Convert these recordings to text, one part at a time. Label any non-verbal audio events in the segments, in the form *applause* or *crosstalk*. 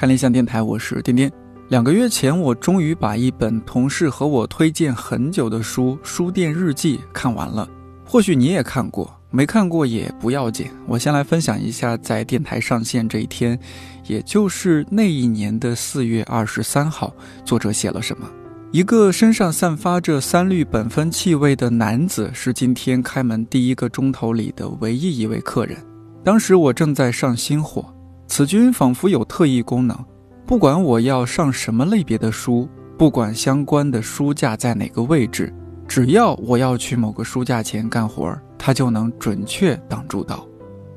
看理想电台，我是颠颠。两个月前，我终于把一本同事和我推荐很久的书《书店日记》看完了。或许你也看过，没看过也不要紧。我先来分享一下，在电台上线这一天，也就是那一年的四月二十三号，作者写了什么。一个身上散发着三氯苯酚气味的男子是今天开门第一个钟头里的唯一一位客人。当时我正在上新货，此君仿佛有特异功能，不管我要上什么类别的书，不管相关的书架在哪个位置，只要我要去某个书架前干活，他就能准确挡住道。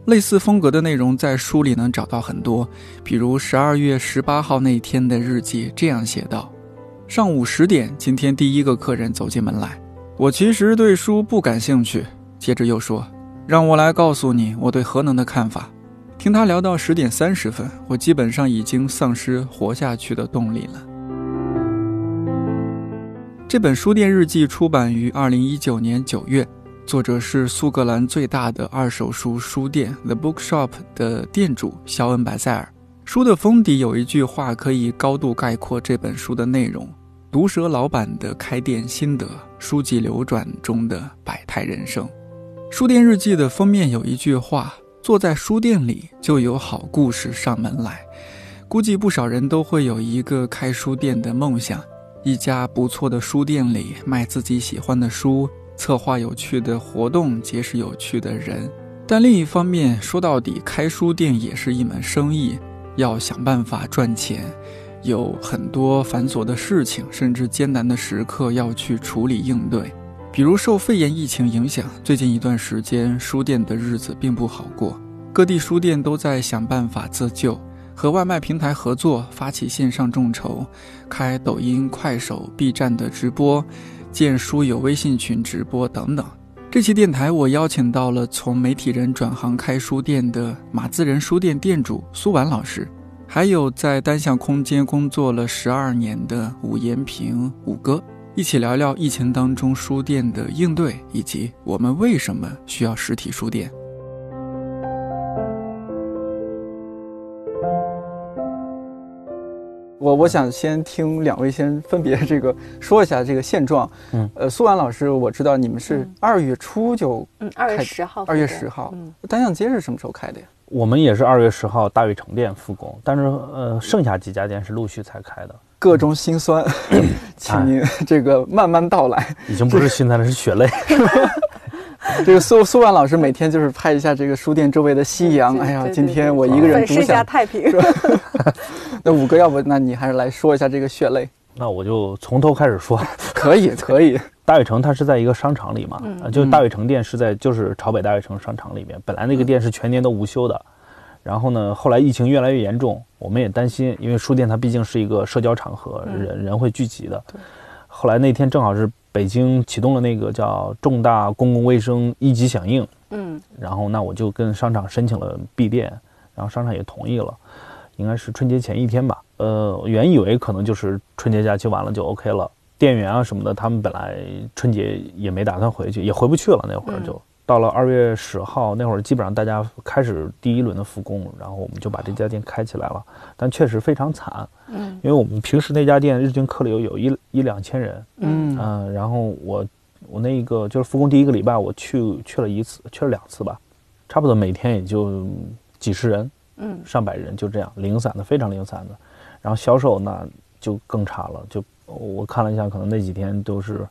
类似风格的内容在书里能找到很多，比如十二月十八号那天的日记这样写道。上午十点，今天第一个客人走进门来。我其实对书不感兴趣。接着又说：“让我来告诉你我对核能的看法。”听他聊到十点三十分，我基本上已经丧失活下去的动力了。这本书店日记出版于二零一九年九月，作者是苏格兰最大的二手书书店 The Bookshop 的店主肖恩·白塞尔。书的封底有一句话可以高度概括这本书的内容。毒舌老板的开店心得，书籍流转中的百态人生。书店日记的封面有一句话：“坐在书店里，就有好故事上门来。”估计不少人都会有一个开书店的梦想，一家不错的书店里卖自己喜欢的书，策划有趣的活动，结识有趣的人。但另一方面，说到底，开书店也是一门生意，要想办法赚钱。有很多繁琐的事情，甚至艰难的时刻要去处理应对。比如受肺炎疫情影响，最近一段时间书店的日子并不好过。各地书店都在想办法自救，和外卖平台合作，发起线上众筹，开抖音、快手、B 站的直播，建书友微信群直播等等。这期电台我邀请到了从媒体人转行开书店的马自仁书店店主苏婉老师。还有在单向空间工作了十二年的武延平武哥，一起聊聊疫情当中书店的应对，以及我们为什么需要实体书店。我我想先听两位先分别这个说一下这个现状。嗯，呃，苏婉老师，我知道你们是二月初就嗯二月十号二月十号，嗯，单向街是什么时候开的呀？我们也是二月十号大悦城店复工，但是呃，剩下几家店是陆续才开的。各种心酸，*coughs* *coughs* 请您这个慢慢道来。已经不是心酸了，是血泪。*laughs* 这个苏苏万老师每天就是拍一下这个书店周围的夕阳。哎呀，今天我一个人独享太平。*laughs* 那五哥，要不那你还是来说一下这个血泪？那我就从头开始说。可以，*laughs* 可以。大悦城它是在一个商场里嘛，就大悦城店是在就是朝北大悦城商场里面。本来那个店是全年都无休的，然后呢，后来疫情越来越严重，我们也担心，因为书店它毕竟是一个社交场合，人人会聚集的。后来那天正好是北京启动了那个叫重大公共卫生一级响应，嗯，然后那我就跟商场申请了闭店，然后商场也同意了，应该是春节前一天吧。呃，原以为可能就是春节假期完了就 OK 了。店员啊什么的，他们本来春节也没打算回去，也回不去了。那会儿就到了二月十号那会儿，基本上大家开始第一轮的复工，然后我们就把这家店开起来了。但确实非常惨，嗯，因为我们平时那家店日均客流有一一两千人，嗯嗯，然后我我那个就是复工第一个礼拜，我去去了一次，去了两次吧，差不多每天也就几十人，嗯，上百人就这样零散的，非常零散的。然后销售那就更差了，就。我看了一下，可能那几天都是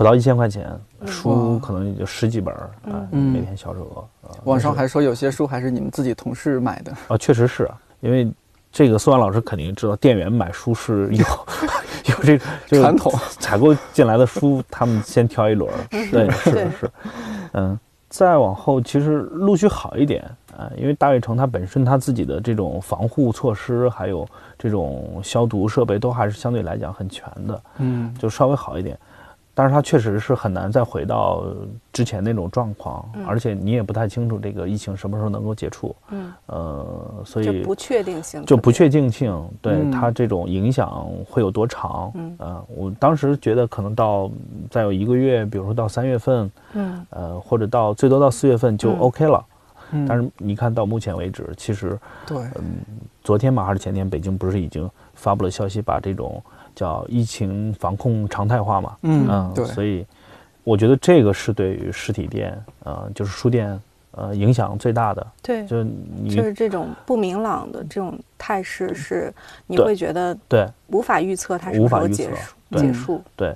不到一千块钱，书可能也就十几本儿啊，每天销售额。网上还说有些书还是你们自己同事买的。啊，确实是因为这个苏安老师肯定知道，店员买书是有 *laughs* 有这个传统，*laughs* 采购进来的书他们先挑一轮，对，是是，嗯，再往后其实陆续好一点。啊，因为大悦城它本身它自己的这种防护措施，还有这种消毒设备，都还是相对来讲很全的，嗯，就稍微好一点。但是它确实是很难再回到之前那种状况，而且你也不太清楚这个疫情什么时候能够解除，嗯，呃，所以不确定性就不确定性，对它这种影响会有多长？嗯，呃，我当时觉得可能到再有一个月，比如说到三月份，嗯，呃，或者到最多到四月份就 OK 了。但是你看到目前为止，其实对，嗯，昨天嘛还是前天，北京不是已经发布了消息，把这种叫疫情防控常态化嘛？嗯，对。所以我觉得这个是对于实体店，呃，就是书店，呃，影响最大的。对，就是就是这种不明朗的这种态势，是你会觉得对无法预测它什么时候结束结束。对。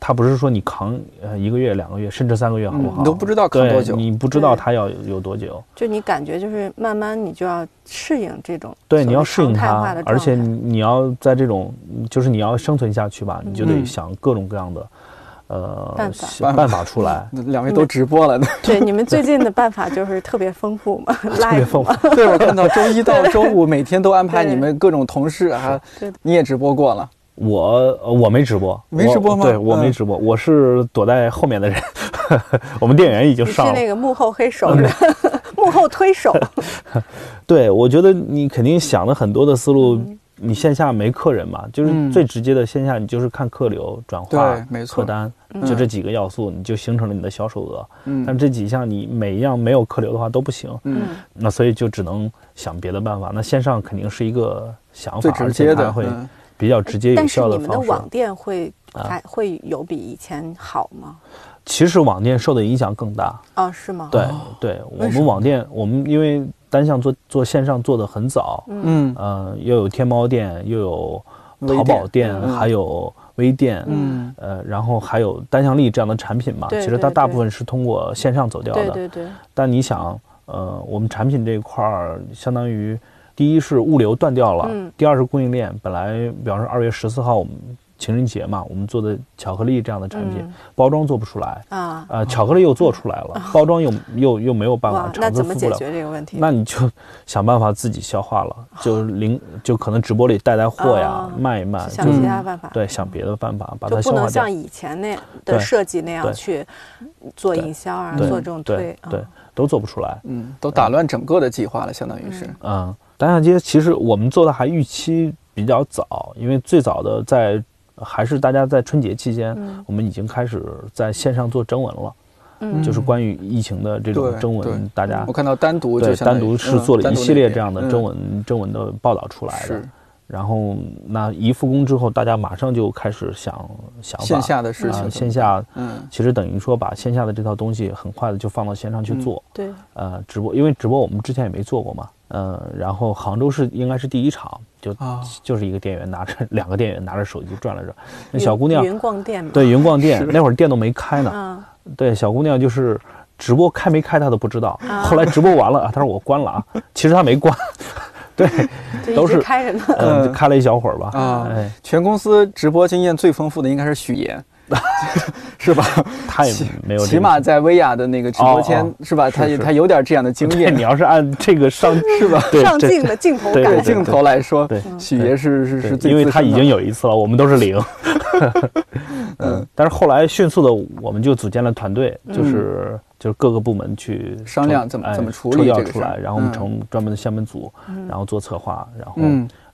他不是说你扛呃一个月两个月甚至三个月好不好？你都不知道扛多久，你不知道他要有多久。就你感觉就是慢慢你就要适应这种对，你要适应它，而且你要在这种就是你要生存下去吧，你就得想各种各样的呃办法办法出来。*laughs* 两位都直播了，*laughs* 对你们最近的办法就是特别丰富嘛，*laughs* 特别丰富。对我看到周一到周五每天都安排你们各种同事啊，你也直播过了。我我没直播，没直播吗？对我没直播，我是躲在后面的人。*laughs* 我们店员已经上了，是那个幕后黑手，幕后推手。*laughs* 对，我觉得你肯定想了很多的思路。你线下没客人嘛？就是最直接的线下，你就是看客流转化、客单，就这几个要素，你就形成了你的销售额。嗯，但这几项你每一样没有客流的话都不行。嗯，那所以就只能想别的办法。那线上肯定是一个想法，最直接的会。比较直接有效的方式。但是你们的网店会还会有比以前好吗？其实网店受的影响更大。啊，是吗？对对，我们网店，我们因为单向做做线上做的很早，嗯呃，又有天猫店，又有淘宝店，还有微店，嗯呃，然后还有单向力这样的产品嘛。其实它大部分是通过线上走掉的。对对对。但你想，呃，我们产品这一块儿相当于。第一是物流断掉了，第二是供应链。本来，比方说二月十四号我们情人节嘛，我们做的巧克力这样的产品，包装做不出来啊，呃，巧克力又做出来了，包装又又又没有办法，那怎么解决这个问题？那你就想办法自己消化了，就零就可能直播里带带货呀，卖一卖，想其他办法，对，想别的办法把它消化掉。不能像以前那的设计那样去做营销啊，做这种推，对，都做不出来，嗯，都打乱整个的计划了，相当于是，嗯。单向街其实我们做的还预期比较早，因为最早的在还是大家在春节期间，我们已经开始在线上做征文了，嗯，就是关于疫情的这种征文，大家我看到单独对单独是做了一系列这样的征文征文的报道出来的。然后那一复工之后，大家马上就开始想想线下的事情，线下，嗯，其实等于说把线下的这套东西很快的就放到线上去做，对，呃，直播，因为直播我们之前也没做过嘛，嗯，然后杭州是应该是第一场，就就是一个店员拿着 *laughs* 两个店员拿着手机转了转，那小姑娘云逛店对云逛店那会儿店都没开呢，对，小姑娘就是直播开没开她都不知道，后来直播完了啊，*laughs* 她说我关了啊，其实她没关。*laughs* 对，都是开着呢，嗯，开了一小会儿吧。啊，全公司直播经验最丰富的应该是许岩，*laughs* 是吧？*laughs* 他也没有，起码在薇娅的那个直播间，是吧？他他有点这样的经验。你要是按这个上 *laughs* 是吧？上镜的镜头感，镜头来说，对许爷是是是最，因为他已经有一次了，我们都是零。嗯，但是后来迅速的，我们就组建了团队，就是。就是各个部门去商量怎么怎么处理这个出来，然后我们成专门的项目组，然后做策划，然后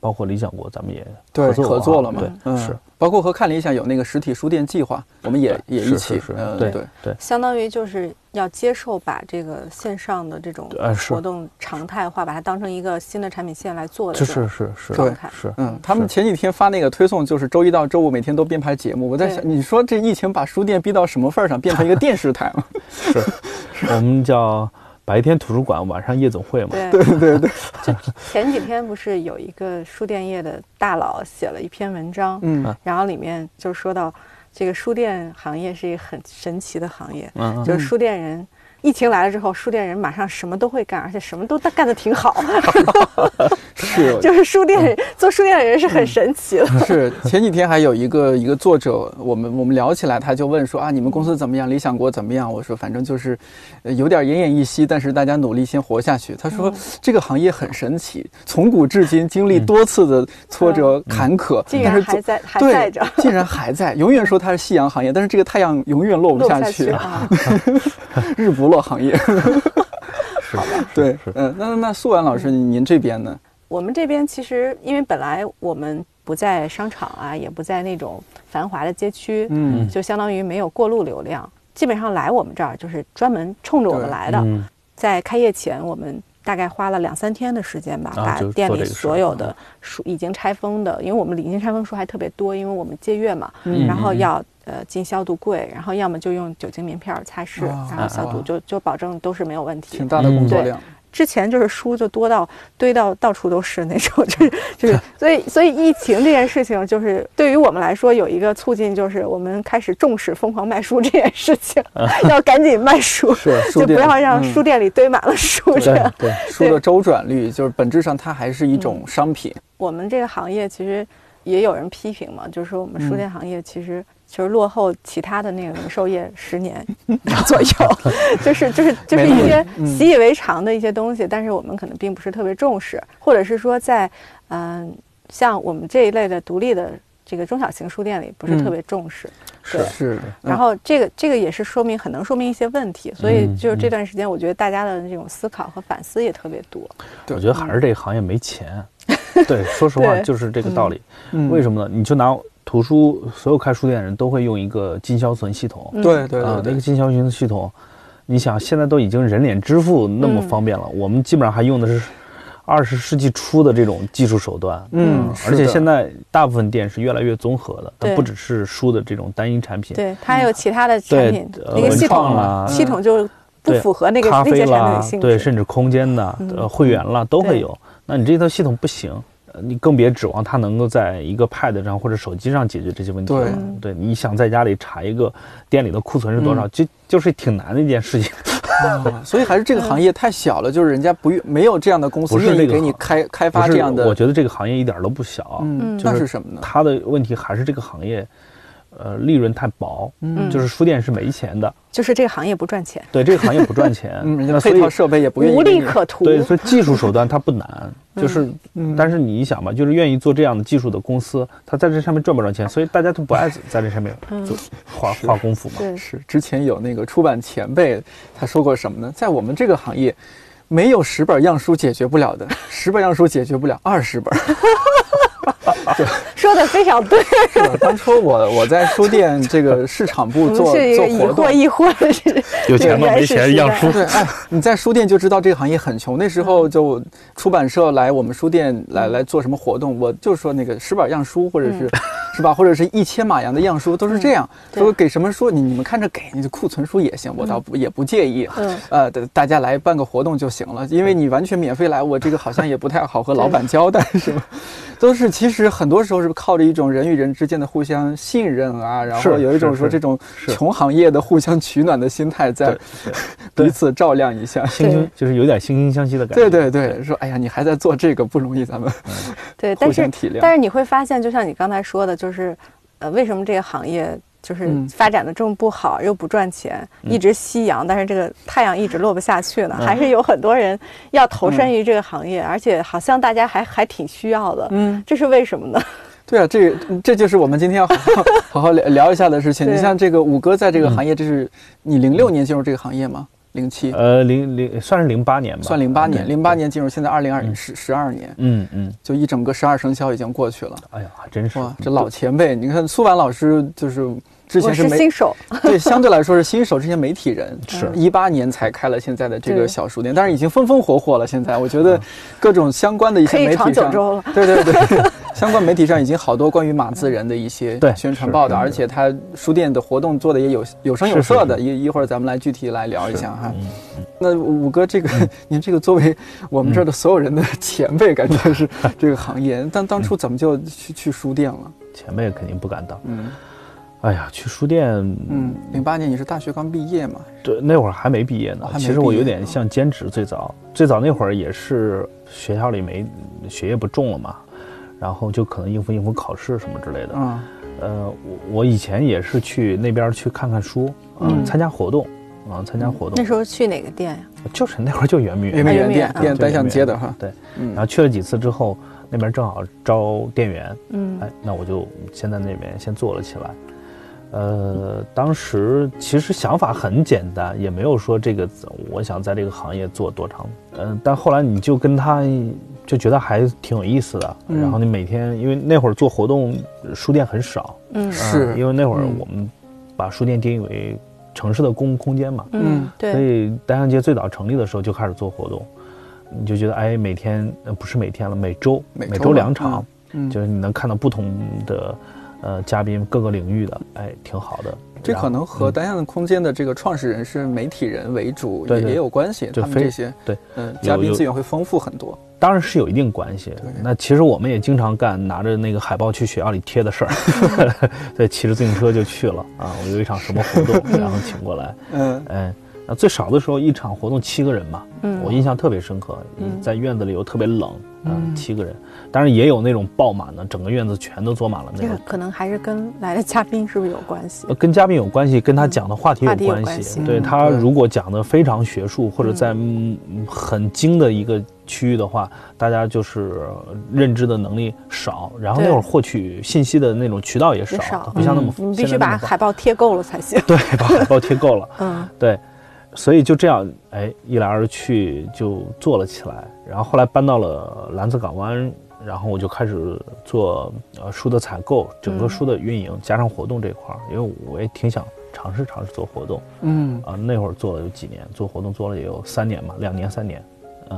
包括理想国，咱们也合作合作了嘛？对，是包括和看理想有那个实体书店计划，我们也也一起，对对对，相当于就是。要接受把这个线上的这种活动常态化，把它当成一个新的产品线来做的，是是是是对是嗯，他们前几天发那个推送，就是周一到周五每天都编排节目。我在想，你说这疫情把书店逼到什么份儿上，变成一个电视台了？是，*laughs* 我们叫白天图书馆，晚上夜总会嘛。对对对对。*laughs* 就前几天不是有一个书店业的大佬写了一篇文章，嗯，然后里面就说到。这个书店行业是一个很神奇的行业，就是书店人。疫情来了之后，书店人马上什么都会干，而且什么都干得挺好。*laughs* 是，*laughs* 就是书店做书店的人是很神奇的。是，前几天还有一个一个作者，我们我们聊起来，他就问说啊，你们公司怎么样？理想国怎么样？我说反正就是有点奄奄一息，但是大家努力先活下去。他说这个行业很神奇，从古至今经历多次的挫折坎坷，竟然还在还在着，竟然还在。永远说它是夕阳行业，但是这个太阳永远落不下去啊，*laughs* 日不落。行业，*laughs* 是对，嗯，那那素婉老师，您这边呢？我们这边其实，因为本来我们不在商场啊，也不在那种繁华的街区，嗯，就相当于没有过路流量，基本上来我们这儿就是专门冲着我们来的。在开业前，我们大概花了两三天的时间吧，把店里所有的书已经拆封的，因为我们已经拆封书还特别多，因为我们借阅嘛，然后要呃进消毒柜，然后要么就用酒精棉片擦拭，然后消毒，就就保证都是没有问题。挺大的工作量。之前就是书就多到堆到到处都是那种，就 *laughs* 是就是，所以所以疫情这件事情，就是对于我们来说有一个促进，就是我们开始重视疯狂卖书这件事情，*laughs* 要赶紧卖书，*laughs* 是就不要让书店里堆满了书这样。对书的周转率，就是本质上它还是一种商品。我们这个行业其实也有人批评嘛，就是说我们书店行业其实。就是落后其他的那个零售业十年 *laughs* 左右，就是就是就是一些习以为常的一些东西，但是我们可能并不是特别重视，或者是说在嗯像我们这一类的独立的这个中小型书店里不是特别重视，是是。然后这个这个也是说明很能说明一些问题，所以就是这段时间我觉得大家的这种思考和反思也特别多。我觉得还是这个行业没钱，对，说实话 *laughs* 就是这个道理。为什么呢？你就拿。图书所有开书店的人都会用一个进销存系统，对对啊，那个进销存系统，你想现在都已经人脸支付那么方便了，我们基本上还用的是二十世纪初的这种技术手段，嗯，而且现在大部分店是越来越综合的，它不只是书的这种单一产品，对，它还有其他的产品，那个系统系统就不符合那个咖啡啦，对，甚至空间的呃会员啦都会有，那你这套系统不行。你更别指望它能够在一个 Pad 上或者手机上解决这些问题了。对，你想在家里查一个店里的库存是多少，就就是挺难的一件事情。所以还是这个行业太小了，就是人家不愿没有这样的公司愿意给你开开发这样的。我觉得这个行业一点都不小。嗯，那是什么呢？它的问题还是这个行业。呃，利润太薄，嗯，就是书店是没钱的，就是这个行业不赚钱，对，这个行业不赚钱，*laughs* 嗯，人家配套设备也不愿意，无利可图，对，所以技术手段它不难，就是，但是你想嘛，就是愿意做这样的技术的公司，它在这上面赚不赚钱，所以大家都不爱在这上面做花花功夫嘛。对，是之前有那个出版前辈他说过什么呢？在我们这个行业，没有十本样书解决不了的，十本样书解决不了二十本。*laughs* 说的非常对。当初我我在书店这个市场部做做活动，易货易是有钱吗？没钱样书。对，哎，你在书店就知道这个行业很穷。那时候就出版社来我们书店来来做什么活动，我就说那个十本样书，或者是 *laughs* 是吧，或者是一千码洋的样书，都是这样。说给什么书，你你们看着给，你的库存书也行，我倒不也不介意。嗯，呃，大家来办个活动就行了，因为你完全免费来，我这个好像也不太好和老板交代，是吧？都是其实很多时候是靠着一种人与人之间的互相信任啊，然后有一种说这种穷行业的互相取暖的心态，在 *laughs* 彼此照亮一下，惺惺就是有点惺惺相惜的感觉。对对对，说哎呀，你还在做这个不容易，咱们 *laughs* 对互相体谅。但是你会发现，就像你刚才说的，就是呃，为什么这个行业？就是发展的这么不好，又不赚钱，一直夕阳，但是这个太阳一直落不下去呢。还是有很多人要投身于这个行业，而且好像大家还还挺需要的。嗯，这是为什么呢？对啊，这这就是我们今天要好好好好聊聊一下的事情。*laughs* 你像这个五哥在这个行业，这是你零六年进入这个行业吗？零七？呃，零零算是零八年吧，算零八年。零八年进入，现在二零二十十二年。嗯嗯，就一整个十二生肖已经过去了。哎呀，还真是哇！这老前辈，你看苏婉老师就是。之前是新手，*laughs* 对，相对来说是新手。这些媒体人是 *laughs* 一八年才开了现在的这个小书店，但是已经风风火火了。现在我觉得各种相关的一些媒体上，*laughs* 对对对，相关媒体上已经好多关于马自人的一些宣传报道，而且他书店的活动做的也有有声有色的。一一会儿咱们来具体来聊一下哈。那五哥，这个您这个作为我们这儿的所有人的前辈，感觉是这个行业，但当初怎么就去去书店了？前辈肯定不敢当。嗯。哎呀，去书店，嗯，零八年你是大学刚毕业嘛？对，那会儿还没毕业呢。其实我有点像兼职，最早最早那会儿也是学校里没学业不重了嘛，然后就可能应付应付考试什么之类的。嗯，呃，我我以前也是去那边去看看书，嗯，参加活动，啊，参加活动。那时候去哪个店呀？*laughs* 就是那会儿就圆明园圆明园店店单向街的哈。对，然后去了几次之后，那边正好招店员，嗯，哎，那我就先在那边先做了起来。呃，当时其实想法很简单，也没有说这个我想在这个行业做多长。嗯，但后来你就跟他就觉得还挺有意思的。然后你每天，因为那会儿做活动，书店很少。嗯，是因为那会儿我们把书店定义为城市的公共空间嘛。嗯，对。所以单向街最早成立的时候就开始做活动。你就觉得哎，每天不是每天了，每周每周两场，嗯就是你能看到不同的呃嘉宾各个领域的，哎，挺好的。这可能和单向空间的这个创始人是媒体人为主也也有关系，他们这些对嗯嘉宾资源会丰富很多。当然是有一定关系。那其实我们也经常干拿着那个海报去学校里贴的事儿，*laughs* *laughs* 对，骑着自行车就去了啊。我有一场什么活动，*laughs* 然后请过来，嗯，哎。那最少的时候，一场活动七个人嘛，嗯，我印象特别深刻。在院子里又特别冷，嗯，七个人，当然也有那种爆满的，整个院子全都坐满了那个。可能还是跟来的嘉宾是不是有关系？跟嘉宾有关系，跟他讲的话题有关系。对他如果讲的非常学术，或者在很精的一个区域的话，大家就是认知的能力少，然后那会儿获取信息的那种渠道也少，不像那么。你必须把海报贴够了才行。对，把海报贴够了。*laughs* 嗯，对。所以就这样，哎，一来二去就做了起来。然后后来搬到了蓝色港湾，然后我就开始做呃书的采购，整个书的运营，加上活动这块儿，因为我也挺想尝试尝试做活动。嗯啊，那会儿做了有几年，做活动做了也有三年嘛，两年三年。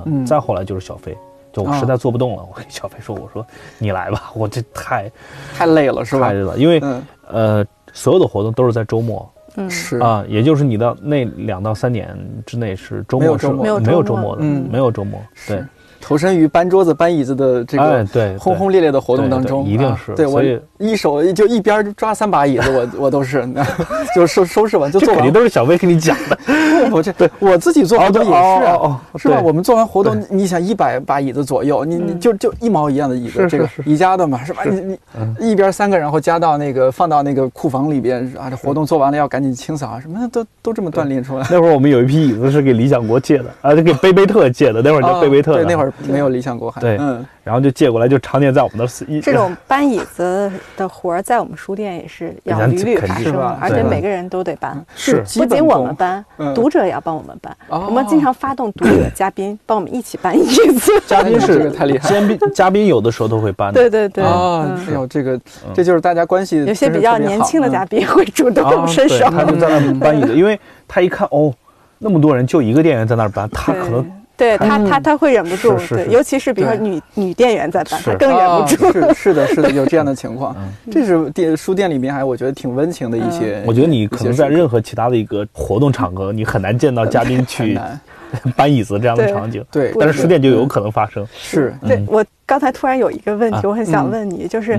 嗯，再后来就是小飞，就我实在做不动了，我跟小飞说，我说你来吧，我这太太累了，是吧？太累了，因为呃所有的活动都是在周末。嗯，是。啊，也就是你的那两到三年之内是周末是没有没有周末的，没有周末，对。投身于搬桌子、搬椅子的这个对轰轰烈烈的活动当中，一定是。对我一手就一边抓三把椅子，我 *laughs* 我都是，*laughs* 就收收拾完就做完。肯定都是小薇跟你讲的。*laughs* 我这对我自己做活动也是啊，是吧？我们做完活动，你想一百把椅子左右，你你就就一毛一样的椅子，这个宜家的嘛，是吧？你你一边三个，然后加到那个放到那个库房里边啊，这活动做完了要赶紧清扫啊，什么的都都这么锻炼出来。那会儿我们有一批椅子是给理想国借的啊，给贝贝特借的，那会儿叫贝贝特。对，那会儿。没有理想国海，对，嗯，然后就借过来，就常年在我们的。这种搬椅子的活儿，在我们书店也是 *laughs* 要屡屡发生，而且每个人都得搬。是，不仅我们搬，读者也要帮我们搬。我们经常发动读者、嘉宾帮我们一起搬椅子。*laughs* 嘉宾是 *laughs* 太厉害，嘉宾嘉宾有的时候都会搬。对对对，啊，是有这个，这就是大家关系。有些比较年轻的嘉宾会主动伸手，他就在那搬椅子，因为他一看哦，那么多人就一个店员在那儿搬，他可能。对他，他他会忍不住，对，尤其是比如说女女店员在办，他更忍不住。是是的，是的，有这样的 *laughs* 情况。这是店书店里面还我觉得挺温情的一些。我觉得你可能在任何其他的一个活动场合，你很难见到嘉宾去 *laughs* 搬椅子这样的场景。对，但是书店就有可能发生。是，对我刚才突然有一个问题，我很想问你，就是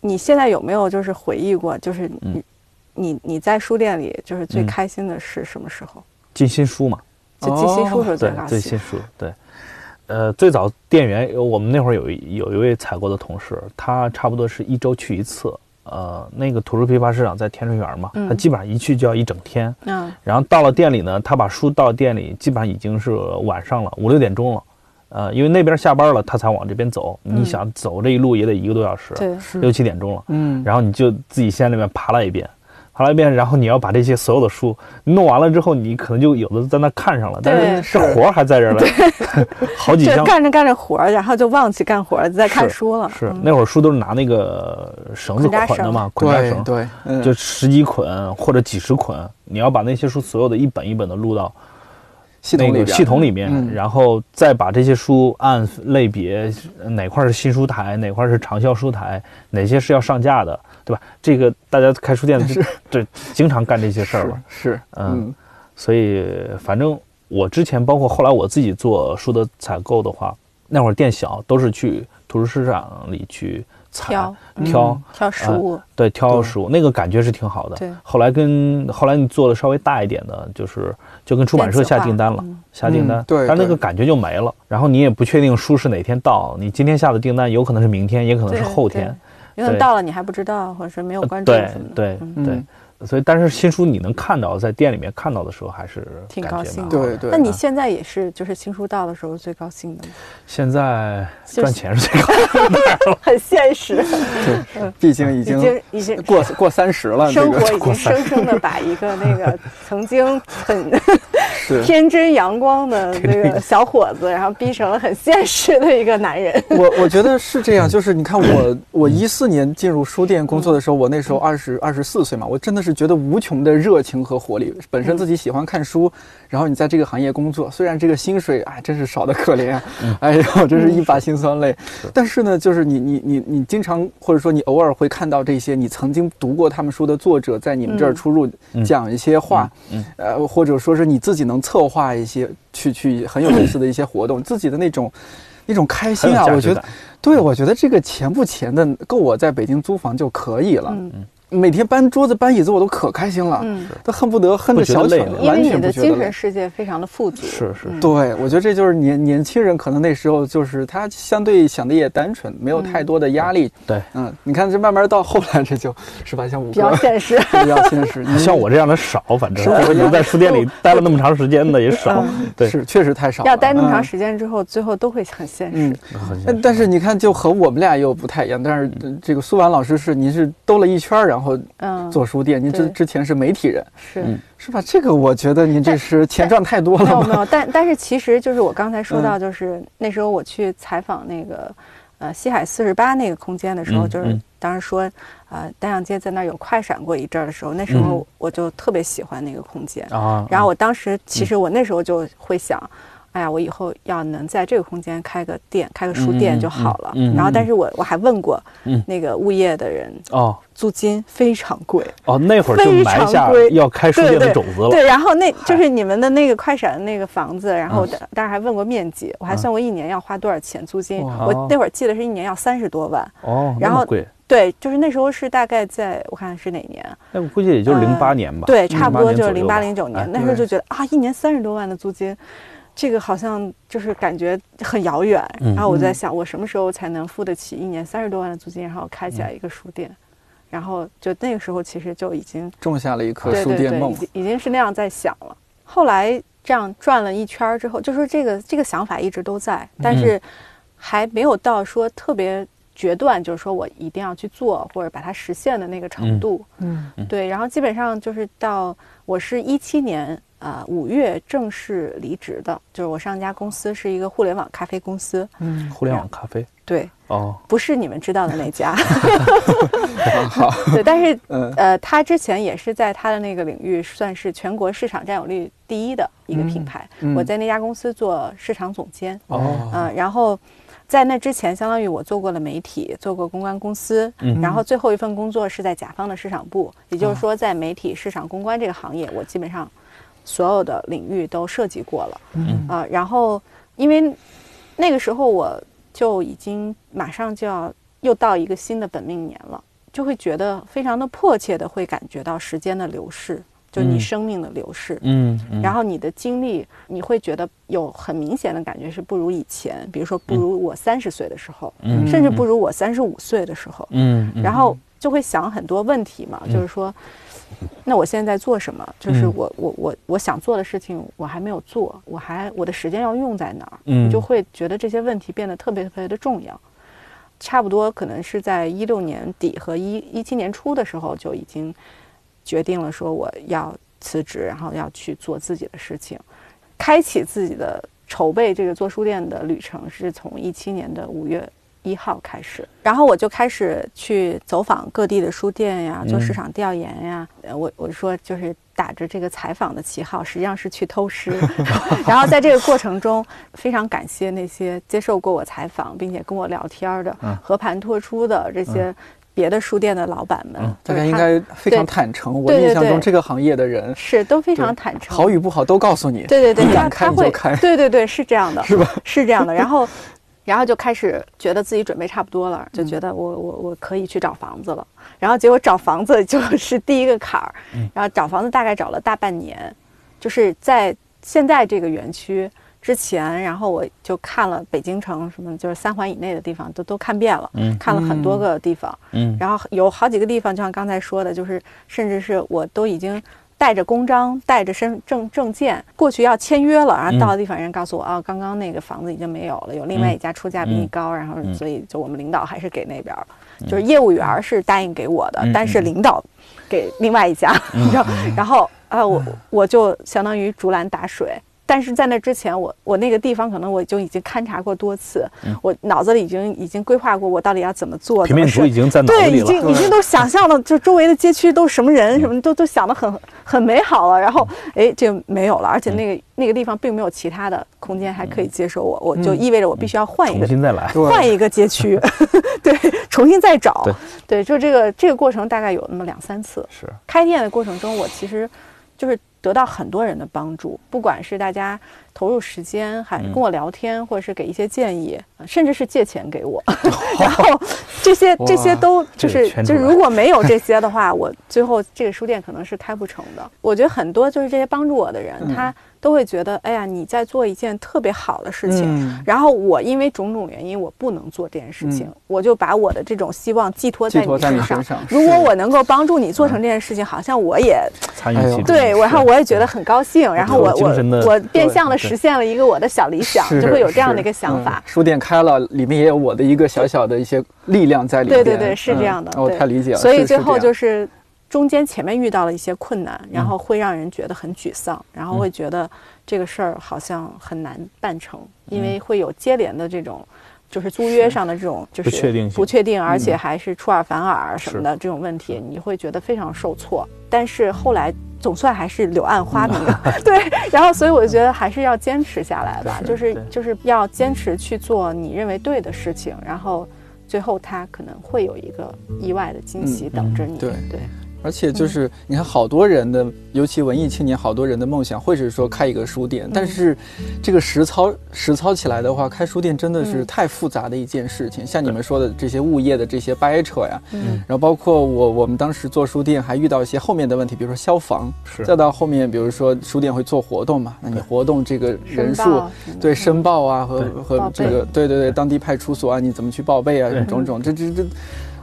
你现在有没有就是回忆过，就是你你你在书店里就是最开心的是什么时候？进新书嘛。就寄新书时候对，最新书对，呃，最早店员我们那会儿有有一位采购的同事，他差不多是一周去一次，呃，那个图书批发市场在天顺园嘛，他基本上一去就要一整天，嗯，然后到了店里呢，他把书到店里，基本上已经是晚上了五六点钟了，呃，因为那边下班了，他才往这边走，你想走这一路也得一个多小时，对，六七点钟了，嗯，然后你就自己先那边爬了一遍。爬了一遍，然后你要把这些所有的书弄完了之后，你可能就有的在那看上了，但是这活儿还在这儿呢，*laughs* 好几箱。干着干着活儿，然后就忘记干活儿，在看书了。是。那会儿书都是拿那个绳子捆的嘛，捆扎绳，对，就十几捆或者几十捆，你要把那些书所有的一本一本的录到系统里系统里面，然后再把这些书按类别，哪块是新书台，哪块是畅销书台，哪些是要上架的。对吧？这个大家开书店的是 *laughs* 对，经常干这些事儿嘛。是，嗯，所以反正我之前包括后来我自己做书的采购的话，那会儿店小，都是去图书市场里去挑挑挑食物，对，挑食物，那个感觉是挺好的。对。后来跟后来你做的稍微大一点的，就是就跟出版社下订单了，下订单，对，但那个感觉就没了。然后你也不确定书是哪天到，你今天下的订单有可能是明天，也可能是后天。因为到了你还不知道，或者是没有关注什么的。对对对，所以但是新书你能看到，在店里面看到的时候，还是挺高兴的。对对。那你现在也是，就是新书到的时候最高兴的吗？现在赚钱是最高兴的。很 *laughs* 现实。*laughs* 对，毕竟已经已经过 *laughs* 过三十了，生活已经生生的把一个那个曾经很天真阳光的那个小伙子，然后逼成了很现实的一个男人。我我觉得是这样，就是你看我我一四年进入书店工作的时候，我那时候二十二十四岁嘛，我真的是觉得无穷的热情和活力。本身自己喜欢看书，然后你在这个行业工作，虽然这个薪水哎真是少的可怜，哎呦真是一把辛酸泪。但是呢，就是你你你你经常或者说你偶尔会看到这些你曾经读过他们书的作者在你们这儿出入讲一些话，呃或者说是你自己能策划一些去去很有意思的一些活动，*coughs* 自己的那种那种开心啊，我觉得，对我觉得这个钱不钱的够我在北京租房就可以了。每天搬桌子搬椅子我都可开心了，嗯，都恨不得恨得小累，因为你的精神世界非常的富足。是是，对，我觉得这就是年年轻人可能那时候就是他相对想的也单纯，没有太多的压力。对，嗯，你看这慢慢到后来这就是吧，像我比较 *laughs* 现实，比较现实。*laughs* 像我这样的少，反正留在书店里待了那么长时间的也少。*laughs* 对，是确实太少。要待那么长时间之后，最后都会很现实。嗯，但是你看，就和我们俩又不太一样。但是这个苏婉老师是，您是兜了一圈，然后嗯做。书店，您之之前是媒体人，是是吧？这个我觉得您这是钱赚太多了。没有没有，但但是其实就是我刚才说到，就是那时候我去采访那个呃西海四十八那个空间的时候，就是当时说呃单向街在那儿有快闪过一阵儿的时候，那时候我就特别喜欢那个空间啊。然后我当时其实我那时候就会想。哎呀，我以后要能在这个空间开个店，开个书店就好了。然后，但是我我还问过那个物业的人，哦，租金非常贵。哦，那会儿就埋下要开书店的种子了。对，然后那就是你们的那个快闪的那个房子，然后当然还问过面积，我还算过一年要花多少钱租金。我那会儿记得是一年要三十多万。哦，然后贵。对，就是那时候是大概在我看是哪年？那我估计也就是零八年吧。对，差不多就是零八零九年。那时候就觉得啊，一年三十多万的租金。这个好像就是感觉很遥远，然后我在想，我什么时候才能付得起一年三十多万的租金，然后开起来一个书店？然后就那个时候，其实就已经种下了一颗书店梦，已经是那样在想了。后来这样转了一圈之后，就说这个这个想法一直都在，但是还没有到说特别决断，就是说我一定要去做或者把它实现的那个程度。嗯，对。然后基本上就是到我是一七年。啊，五月正式离职的，就是我上家公司是一个互联网咖啡公司。嗯，互联网咖啡。对。哦。*laughs* 不是你们知道的那家。*laughs* 好。对，但是呃，他之前也是在他的那个领域算是全国市场占有率第一的一个品牌。嗯。我在那家公司做市场总监。哦。嗯，然后在那之前，相当于我做过了媒体，做过公关公司。嗯。然后最后一份工作是在甲方的市场部，也就是说，在媒体、市场、公关这个行业，我基本上。所有的领域都涉及过了，嗯啊，然后因为那个时候我就已经马上就要又到一个新的本命年了，就会觉得非常的迫切的会感觉到时间的流逝，就你生命的流逝，嗯，然后你的经历你会觉得有很明显的感觉是不如以前，比如说不如我三十岁的时候，嗯，甚至不如我三十五岁的时候，嗯，然后就会想很多问题嘛，就是说。那我现在在做什么？就是我我我我想做的事情，我还没有做，我还我的时间要用在哪儿？嗯，就会觉得这些问题变得特别特别的重要。差不多可能是在一六年底和一一七年初的时候，就已经决定了说我要辞职，然后要去做自己的事情，开启自己的筹备这个做书店的旅程，是从一七年的五月。一号开始，然后我就开始去走访各地的书店呀，做市场调研呀。我我说就是打着这个采访的旗号，实际上是去偷师。*laughs* 然后在这个过程中，非常感谢那些接受过我采访并且跟我聊天的、和盘托出的这些别的书店的老板们。大家应该非常坦诚。我印象中这个行业的人是都非常坦诚，好与不好都告诉你。对对对，他他会对对对是这样的，是吧？是这样的。然后。*laughs* 然后就开始觉得自己准备差不多了，就觉得我我我可以去找房子了。然后结果找房子就是第一个坎儿，然后找房子大概找了大半年，就是在现在这个园区之前，然后我就看了北京城什么，就是三环以内的地方都都看遍了，看了很多个地方，然后有好几个地方，就像刚才说的，就是甚至是我都已经。带着公章，带着身证证件过去要签约了，然后到的地方人告诉我啊，刚刚那个房子已经没有了，有另外一家出价比你高，然后所以就我们领导还是给那边，就是业务员是答应给我的，但是领导给另外一家，你知道然后啊，我我就相当于竹篮打水。但是在那之前，我我那个地方可能我就已经勘察过多次，我脑子里已经已经规划过我到底要怎么做。平面图已经在对，已经已经都想象了，就周围的街区都是什么人，什么都都想的很很美好了。然后，哎，这个没有了，而且那个那个地方并没有其他的空间还可以接受我，我就意味着我必须要换一个，重新再来，换一个街区，*laughs* 对，重新再找。对，就这个这个过程大概有那么两三次。是开店的过程中，我其实就是。得到很多人的帮助，不管是大家投入时间，还跟我聊天，或者是给一些建议，甚至是借钱给我，*laughs* *laughs* 然后这些这些都就是就是如果没有 *laughs* 这些的话，我最后这个书店可能是开不成的。我觉得很多就是这些帮助我的人，他。都会觉得，哎呀，你在做一件特别好的事情，然后我因为种种原因，我不能做这件事情，我就把我的这种希望寄托在你身上。如果我能够帮助你做成这件事情，好像我也参与其中，对，然后我也觉得很高兴，然后我我我变相的实现了一个我的小理想，就会有这样的一个想法。书店开了，里面也有我的一个小小的一些力量在里面。对对对，是这样的。我太理解了。所以最后就是。中间前面遇到了一些困难，然后会让人觉得很沮丧，然后会觉得这个事儿好像很难办成，因为会有接连的这种，就是租约上的这种就是不确定，不确定，而且还是出尔反尔什么的这种问题，你会觉得非常受挫。但是后来总算还是柳暗花明，对。然后所以我觉得还是要坚持下来吧，就是就是要坚持去做你认为对的事情，然后最后他可能会有一个意外的惊喜等着你，对对。而且就是你看，好多人的，尤其文艺青年，好多人的梦想会是说开一个书店。但是，这个实操实操起来的话，开书店真的是太复杂的一件事情。像你们说的这些物业的这些掰扯呀，嗯，然后包括我我们当时做书店还遇到一些后面的问题，比如说消防，是，再到后面比如说书店会做活动嘛，那你活动这个人数，对申报啊和和这个对对对当地派出所啊，你怎么去报备啊，种种这这这。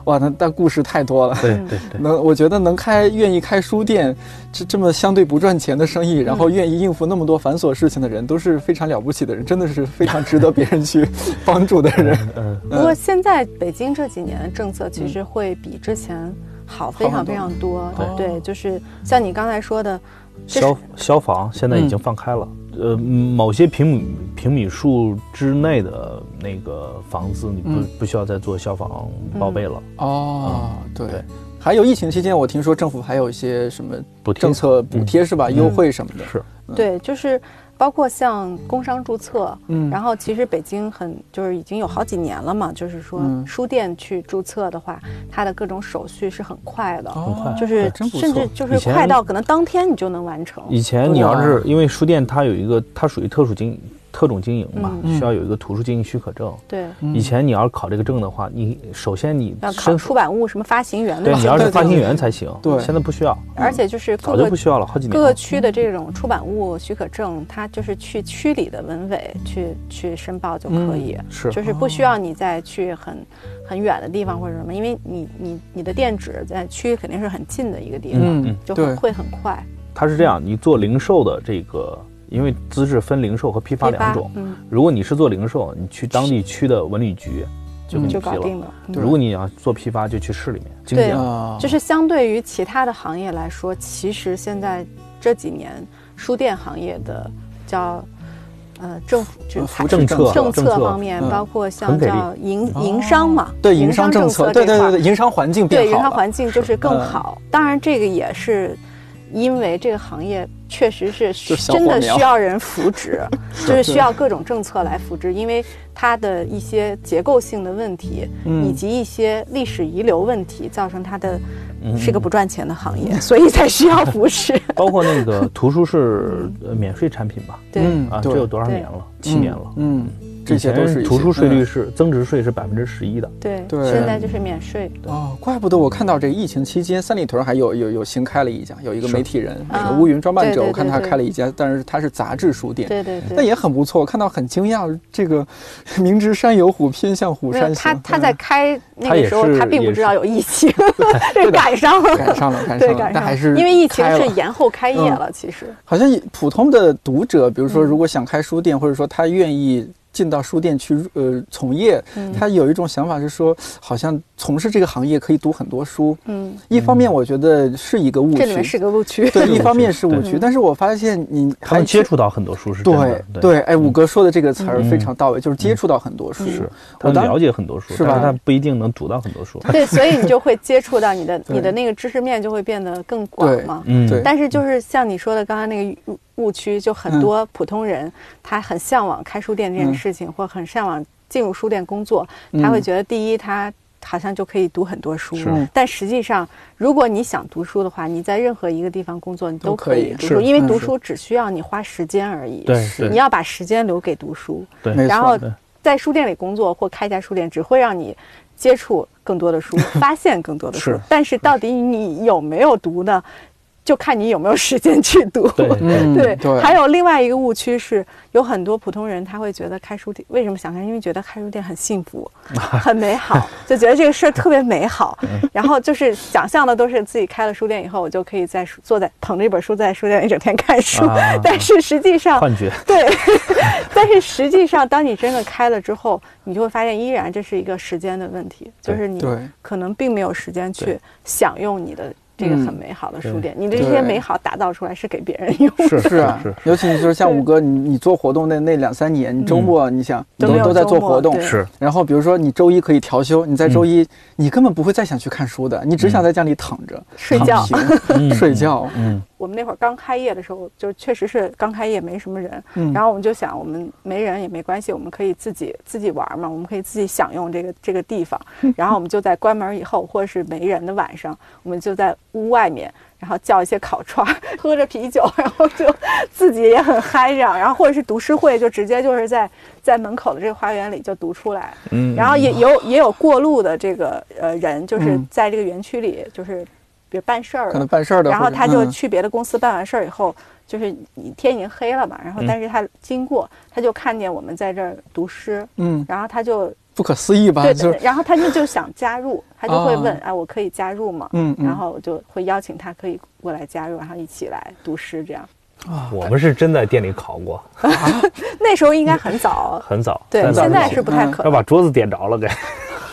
哇，那但故事太多了。对对对，能我觉得能开愿意开书店，这这么相对不赚钱的生意，然后愿意应付那么多繁琐事情的人，都是非常了不起的人，真的是非常值得别人去 *laughs* 帮助的人。嗯。不过现在北京这几年的政策其实会比之前好非常非常多。对，就是像你刚才说的，消消防现在已经放开了。呃，某些平米平米数之内的那个房子，你不不需要再做消防报备了。哦，对。还有疫情期间，我听说政府还有一些什么政策补贴是吧？优惠什么的。是。对，就是。包括像工商注册，嗯，然后其实北京很就是已经有好几年了嘛，就是说书店去注册的话，它的各种手续是很快的，很快，就是甚至就是快到可能当天你就能完成。以前你要是因为书店它有一个，它属于特殊经营。特种经营嘛，需要有一个图书经营许可证。对，以前你要是考这个证的话，你首先你要考出版物什么发行员对，你要是发行员才行。对，现在不需要。而且就是早就不需要了，好几年。各个区的这种出版物许可证，它就是去区里的文委去去申报就可以，是，就是不需要你再去很很远的地方或者什么，因为你你你的店址在区肯定是很近的一个地方，就会会很快。它是这样，你做零售的这个。因为资质分零售和批发两种，如果你是做零售，你去当地区的文旅局就给你批了。如果你要做批发，就去市里面。对，就是相对于其他的行业来说，其实现在这几年书店行业的叫呃政府政策政策方面，包括像叫营营商嘛，对营商政策，对对对对，营商环境变好，对营商环境就是更好。当然，这个也是因为这个行业。确实是真的需要人扶植，*laughs* 就是需要各种政策来扶植，因为它的一些结构性的问题，以及一些历史遗留问题，造成它的是个不赚钱的行业，*laughs* 所以才需要扶持。*laughs* 包括那个图书是免税产品吧？对啊，这有多少年了？七年了。嗯。这些都是图书税率是增值税是百分之十一的，对对，现在就是免税哦，怪不得我看到这疫情期间三里屯还有有有新开了一家，有一个媒体人乌云装扮者，我看他开了一家，但是他是杂志书店，对对对，那也很不错，我看到很惊讶，这个 *laughs* 明知山有虎，偏向虎山行。他他在开那个时候，他并不知道有疫情，*laughs* 这赶上了，赶上了，赶上了，但还是因为疫情是延后开业了，其实。好像普通的读者，比如说如果想开书店，或者说他愿意。进到书店去呃从业，他有一种想法是说，好像从事这个行业可以读很多书。嗯，一方面我觉得是一个误区，这里面是个误区。对，一方面是误区，但是我发现你还接触到很多书是对对。哎，五哥说的这个词儿非常到位，就是接触到很多书，是他了解很多书，是吧？他不一定能读到很多书。对，所以你就会 *laughs* 接触到你的你的那个知识面就会变得更广嘛。嗯，对。但是就是像你说的刚才那个。误区就很多，普通人他很向往开书店这件事情，或很向往进入书店工作。他会觉得，第一，他好像就可以读很多书。但实际上，如果你想读书的话，你在任何一个地方工作，你都可以读书，因为读书只需要你花时间而已。对，你要把时间留给读书。对，然后在书店里工作或开一家书店，只会让你接触更多的书，*laughs* 发现更多的书。但是，到底你有没有读呢？就看你有没有时间去读。对 *laughs* 对，还有另外一个误区是，有很多普通人他会觉得开书店为什么想开？因为觉得开书店很幸福，*laughs* 很美好，就觉得这个事儿特别美好。*laughs* 然后就是想象的都是自己开了书店以后，我就可以在坐在捧着一本书在书店里整天看书。但是实际上，幻觉。对，但是实际上，当你真的开了之后，你就会发现，依然这是一个时间的问题，就是你可能并没有时间去享用你的。这个很美好的书店，你这些美好打造出来是给别人用的，是啊，尤其就是像五哥，你你做活动那那两三年，你周末你想都都在做活动，是。然后比如说你周一可以调休，你在周一你根本不会再想去看书的，你只想在家里躺着睡觉。*laughs* 睡觉，嗯。我们那会儿刚开业的时候，就确实是刚开业，没什么人。嗯，然后我们就想，我们没人也没关系，我们可以自己自己玩嘛，我们可以自己享用这个这个地方。*laughs* 然后我们就在关门以后，或者是没人的晚上，我们就在屋外面，然后叫一些烤串，*laughs* 喝着啤酒，然后就 *laughs* 自己也很嗨这样。然后或者是读诗会，就直接就是在在门口的这个花园里就读出来。嗯，然后也有也有过路的这个呃人，就是在这个园区里就是。比如办事儿，可能办事儿的，然后他就去别的公司办完事儿以后，就是天已经黑了嘛，然后但是他经过，他就看见我们在这儿读诗，嗯，然后他就不可思议吧，对，然后他就就想加入，他就会问，哎，我可以加入吗？嗯，然后我就会邀请他可以过来加入，然后一起来读诗这样。啊，我们是真在店里考过，*laughs* 那时候应该很早，*laughs* 很早，对，现在是不太可能。要把桌子点着了给。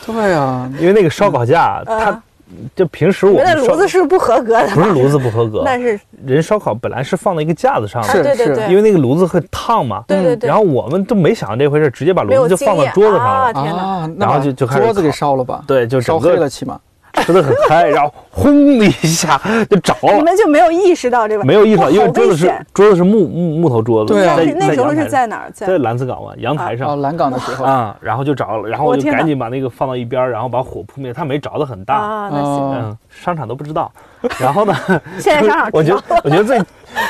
对呀，因为那个烧烤架它。就平时我们炉子是不合格的，不是炉子不合格，*laughs* 但是人烧烤本来是放在一个架子上的，对对对，因为那个炉子会烫嘛，对对对。然后我们都没想到这回事，直接把炉子就放到桌子上了，啊，然后就就开始桌子给烧了吧？对，就烧黑了起码。吃的很嗨，然后轰的一下就着了。你们就没有意识到这个？没有意识到，因为桌子是桌子是木木木头桌子。对啊，那时候是在哪儿？在蓝子港湾，阳台上。哦，蓝港的时候啊，然后就着了，然后我就赶紧把那个放到一边，然后把火扑灭。它没着的很大啊，那行。嗯，商场都不知道。然后呢？*laughs* 现在商场我觉得我觉得最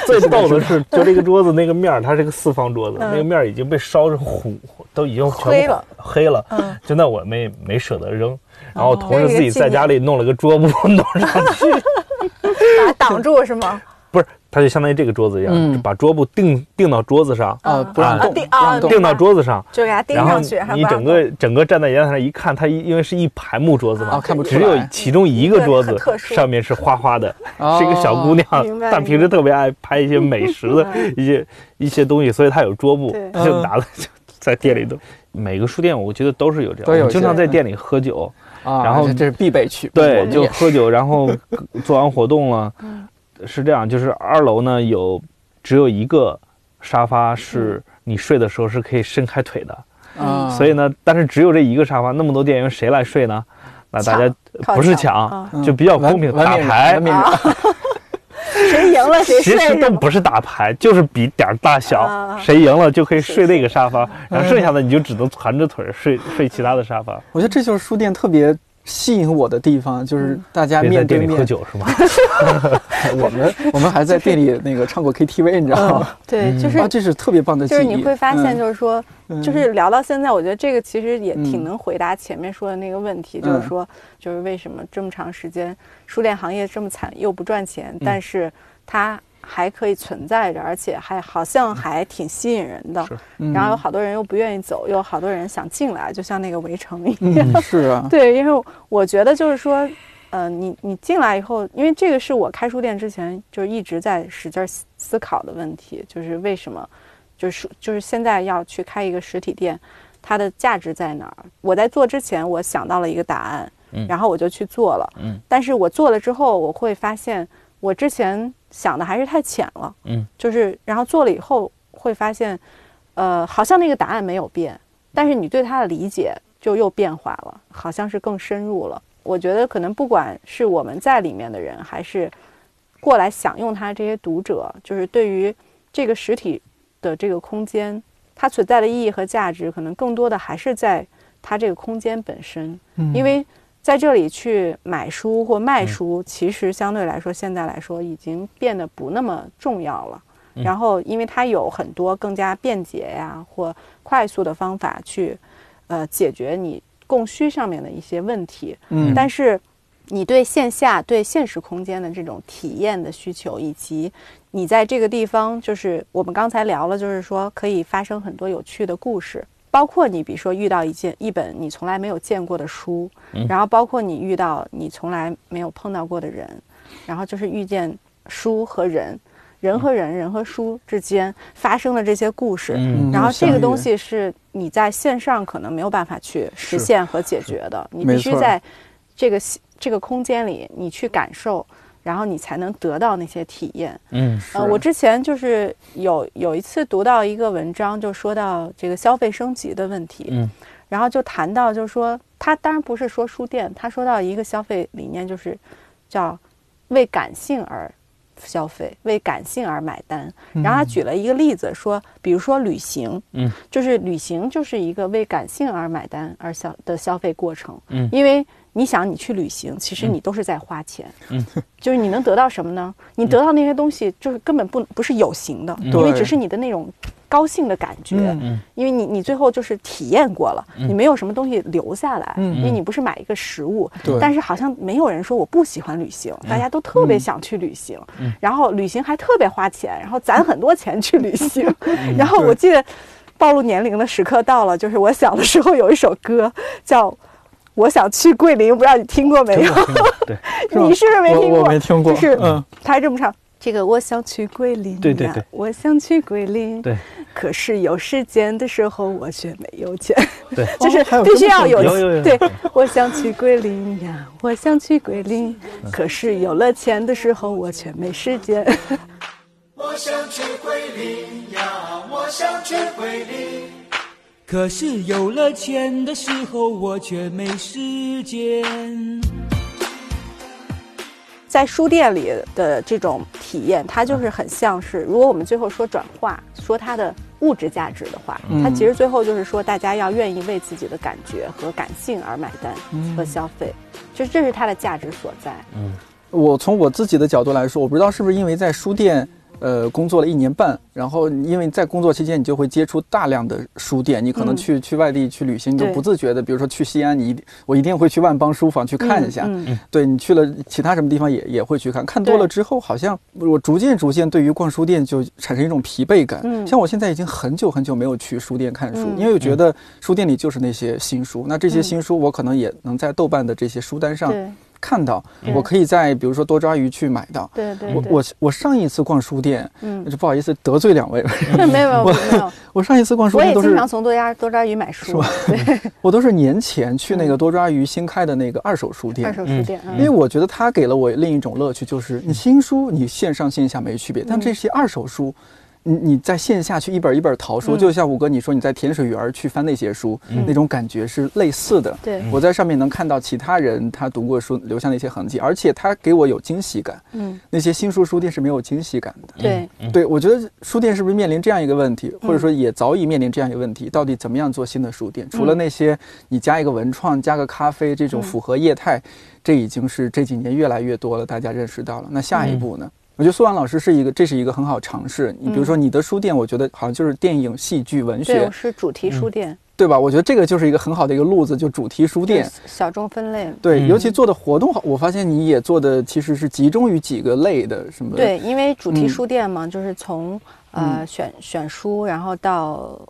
*laughs* 最逗的是，就这个桌子那个面儿，它是个四方桌子，那个面儿已经被烧成糊，都已经黑了，黑了。嗯，就那我没没舍得扔。然后同时自己在家里弄了个桌布 *laughs* 弄上去，把它挡住是吗？*laughs* 不是，它就相当于这个桌子一样，把桌布钉钉到桌子上啊，不让动，钉到桌子上，就给它钉上去。你整个整个站在阳台上一看，它因为是一排木桌子嘛，看不只有其中一个桌子上面是花花的，是一个小姑娘，但平时特别爱拍一些美食的一些一些东西，所以她有桌布，就拿了就在店里头。每个书店我觉得都是有这样，我经常在店里喝酒。然后这是必备区，对，就喝酒，*laughs* 然后做完活动了，是这样，就是二楼呢有只有一个沙发是你睡的时候是可以伸开腿的，嗯，所以呢，但是只有这一个沙发，那么多店员谁来睡呢？那大家不是抢，就比较公平，打牌，*laughs* *laughs* 谁赢了谁睡。其实都不是打牌，就是比点大小，*laughs* 谁赢了就可以睡那个沙发，然后剩下的你就只能攒着腿睡睡其他的沙发。我觉得这就是书店特别。吸引我的地方就是大家面对面喝酒是吗？*laughs* 我们我们还在店里那个唱过 KTV，你知道吗？对，就是这是特别棒的。就是你会发现，就是说，就是聊到现在，我觉得这个其实也挺能回答前面说的那个问题，就是说，就是为什么这么长时间书店行业这么惨又不赚钱，但是它。还可以存在着，而且还好像还挺吸引人的。然后有好多人又不愿意走，又有好多人想进来，就像那个围城一样。是啊，*laughs* 对，因为我觉得就是说，呃，你你进来以后，因为这个是我开书店之前就一直在使劲思考的问题，就是为什么就是就是现在要去开一个实体店，它的价值在哪儿？我在做之前，我想到了一个答案，嗯，然后我就去做了，嗯，但是我做了之后，我会发现我之前想的还是太浅了，嗯，就是然后做了以后会发现，呃，好像那个答案没有变，但是你对它的理解就又变化了，好像是更深入了。我觉得可能不管是我们在里面的人，还是过来享用它这些读者，就是对于这个实体的这个空间，它存在的意义和价值，可能更多的还是在它这个空间本身。嗯，因为在这里去买书或卖书，其实相对来说，现在来说已经变得不那么重要了。然后，因为它有很多更加便捷呀或快速的方法去，呃，解决你。供需上面的一些问题，嗯，但是你对线下、对现实空间的这种体验的需求，以及你在这个地方，就是我们刚才聊了，就是说可以发生很多有趣的故事，包括你比如说遇到一件一本你从来没有见过的书，然后包括你遇到你从来没有碰到过的人，然后就是遇见书和人。人和人、人和书之间发生的这些故事，然后这个东西是你在线上可能没有办法去实现和解决的，你必须在这个这个空间里你去感受，然后你才能得到那些体验。嗯，呃，我之前就是有有一次读到一个文章，就说到这个消费升级的问题，嗯，然后就谈到就是说，他当然不是说书店，他说到一个消费理念就是叫为感性而。消费为感性而买单，然后他举了一个例子说，比如说旅行，嗯，就是旅行就是一个为感性而买单而消的消费过程，嗯，因为你想你去旅行，其实你都是在花钱，嗯，*laughs* 就是你能得到什么呢？你得到那些东西就是根本不不是有形的，因为只是你的那种。高兴的感觉，嗯，因为你你最后就是体验过了，你没有什么东西留下来，嗯，因为你不是买一个实物，对，但是好像没有人说我不喜欢旅行，大家都特别想去旅行，嗯，然后旅行还特别花钱，然后攒很多钱去旅行，然后我记得暴露年龄的时刻到了，就是我小的时候有一首歌叫《我想去桂林》，不知道你听过没有？对，*laughs* 你是不是没听过？我没听过，就是，嗯，他还这么唱。这个我想去桂林，对对对，我想去桂林，对。可是有时间的时候，我却没有钱，*laughs* 对，就是必须要有，对。我想去桂林呀，我想去桂林，可是有了钱的时候，我却没时间。*laughs* 我想去桂林呀，我想去桂林，可是有了钱的时候，我却没时间。在书店里的这种体验，它就是很像是，如果我们最后说转化，说它的物质价值的话，它其实最后就是说，大家要愿意为自己的感觉和感性而买单和消费，其实这是它的价值所在。嗯，我从我自己的角度来说，我不知道是不是因为在书店。呃，工作了一年半，然后因为在工作期间，你就会接触大量的书店，你可能去去外地去旅行，你就不自觉的，比如说去西安，你我一定会去万邦书房去看一下。嗯对你去了其他什么地方也也会去看，看多了之后，好像我逐渐逐渐对于逛书店就产生一种疲惫感。嗯。像我现在已经很久很久没有去书店看书，因为我觉得书店里就是那些新书，那这些新书我可能也能在豆瓣的这些书单上。看到，我可以在比如说多抓鱼去买到。对对。我我我上一次逛书店，嗯，就不好意思得罪两位。没有没有没有。*laughs* 我上一次逛书店我也经常从多抓多抓鱼买书。*laughs* 对。*laughs* 我都是年前去那个多抓鱼新开的那个二手书店。二手书店。因为我觉得它给了我另一种乐趣，就是你新书你线上线下没区别，但这些二手书。你你在线下去一本一本淘书，就像五哥你说你在甜水园去翻那些书，那种感觉是类似的。对，我在上面能看到其他人他读过书留下那些痕迹，而且他给我有惊喜感。嗯，那些新书书店是没有惊喜感的。对，对我觉得书店是不是面临这样一个问题，或者说也早已面临这样一个问题？到底怎么样做新的书店？除了那些你加一个文创、加个咖啡这种符合业态，这已经是这几年越来越多了，大家认识到了。那下一步呢？我觉得苏婉老师是一个，这是一个很好尝试。你比如说你的书店，我觉得好像就是电影、戏剧、文学，对，是主题书店，对吧？我觉得这个就是一个很好的一个路子，就主题书店，小众分类。对，尤其做的活动好，我发现你也做的其实是集中于几个类的什么？对，因为主题书店嘛，就是从呃选选书，然后到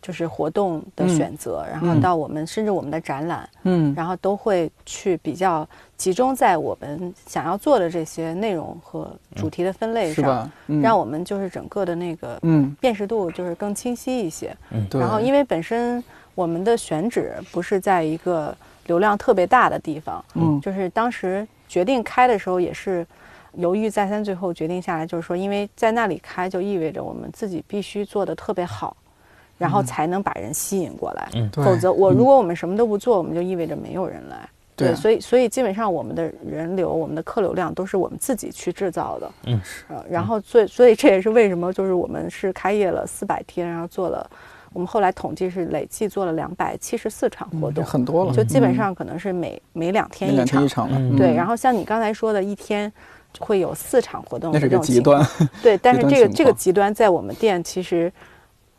就是活动的选择，然后到我们甚至我们的展览，嗯，然后都会去比较集中在我们想要做的这些内容和主题的分类上，让我们就是整个的那个嗯辨识度就是更清晰一些。嗯，然后因为本身我们的选址不是在一个流量特别大的地方，嗯，就是当时决定开的时候也是犹豫再三，最后决定下来就是说，因为在那里开就意味着我们自己必须做的特别好，然后才能把人吸引过来。嗯，否则我如果我们什么都不做，我们就意味着没有人来。对，所以所以基本上我们的人流、我们的客流量都是我们自己去制造的。嗯，是。然后所以所以这也是为什么就是我们是开业了四百天，然后做了，我们后来统计是累计做了两百七十四场活动，很多了。就基本上可能是每每两天一场。一场对，然后像你刚才说的，一天会有四场活动，那是个极端。对，但 *laughs* 是这个这个极端在我们店其实。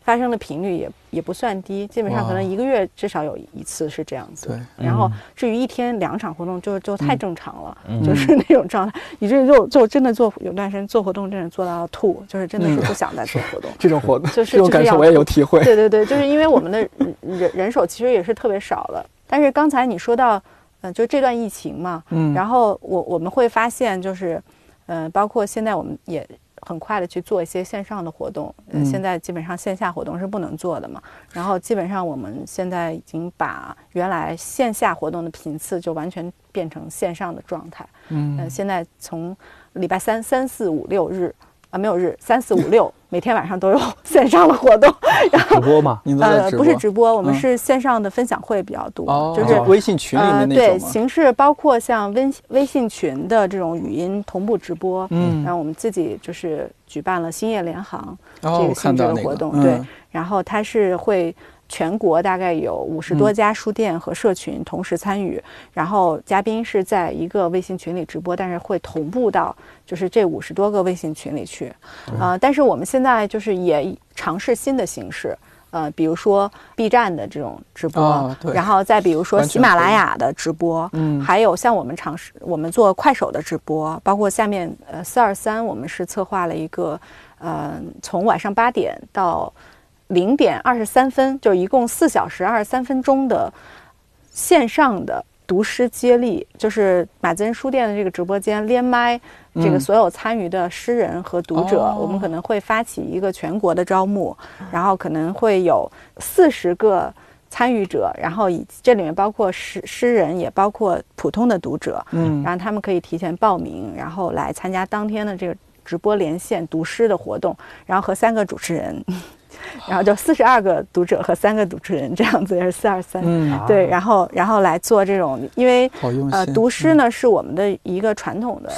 发生的频率也也不算低，基本上可能一个月至少有一次是这样子。对，然后至于一天两场活动，就就太正常了，就是那种状态。你这就就真的做有段时间做活动，真的做到吐，就是真的是不想再做活动。*laughs* 这种活动就是这种感受我也有体会。对对对，就是因为我们的人人手其实也是特别少的。但是刚才你说到，嗯，就这段疫情嘛，嗯，然后我我们会发现，就是，嗯，包括现在我们也。很快的去做一些线上的活动，嗯，现在基本上线下活动是不能做的嘛。然后基本上我们现在已经把原来线下活动的频次就完全变成线上的状态，嗯，现在从礼拜三、三四五六日。啊，没有日三四五六，每天晚上都有 *laughs* 线上的活动，然后直播吗？呃，不是直播，我们是线上的分享会比较多，就是微信群里面那种。对，形式包括像微微信群的这种语音同步直播，嗯，然后我们自己就是举办了兴业联行这个性质的活动，对，然后它是会。全国大概有五十多家书店和社群同时参与，然后嘉宾是在一个微信群里直播，但是会同步到就是这五十多个微信群里去。呃，但是我们现在就是也尝试新的形式，呃，比如说 B 站的这种直播，然后再比如说喜马拉雅的直播，嗯，还有像我们尝试我们做快手的直播，包括下面呃四二三，我们是策划了一个呃从晚上八点到。零点二十三分，就一共四小时二十三分钟的线上的读诗接力，就是马子恩书店的这个直播间连麦，这个所有参与的诗人和读者，我们可能会发起一个全国的招募，然后可能会有四十个参与者，然后以这里面包括诗诗人，也包括普通的读者，嗯，然后他们可以提前报名，然后来参加当天的这个直播连线读诗的活动，然后和三个主持人。然后就四十二个读者和三个主持人这样子，也是四二三，对，然后然后来做这种，因为呃读诗呢是我们的一个传统的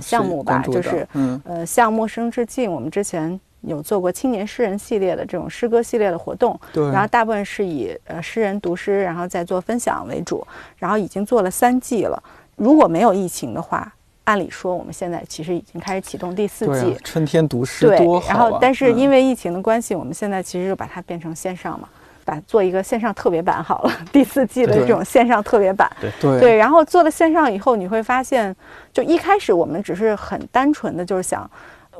项目吧，就是呃向陌生致敬。我们之前有做过青年诗人系列的这种诗歌系列的活动，对，然后大部分是以呃诗人读诗，然后再做分享为主，然后已经做了三季了。如果没有疫情的话。按理说，我们现在其实已经开始启动第四季春天读诗，多好啊！然后，但是因为疫情的关系，我们现在其实就把它变成线上嘛，把做一个线上特别版好了。第四季的这种线上特别版，对对对。然后做了线上以后，你会发现，就一开始我们只是很单纯的就是想，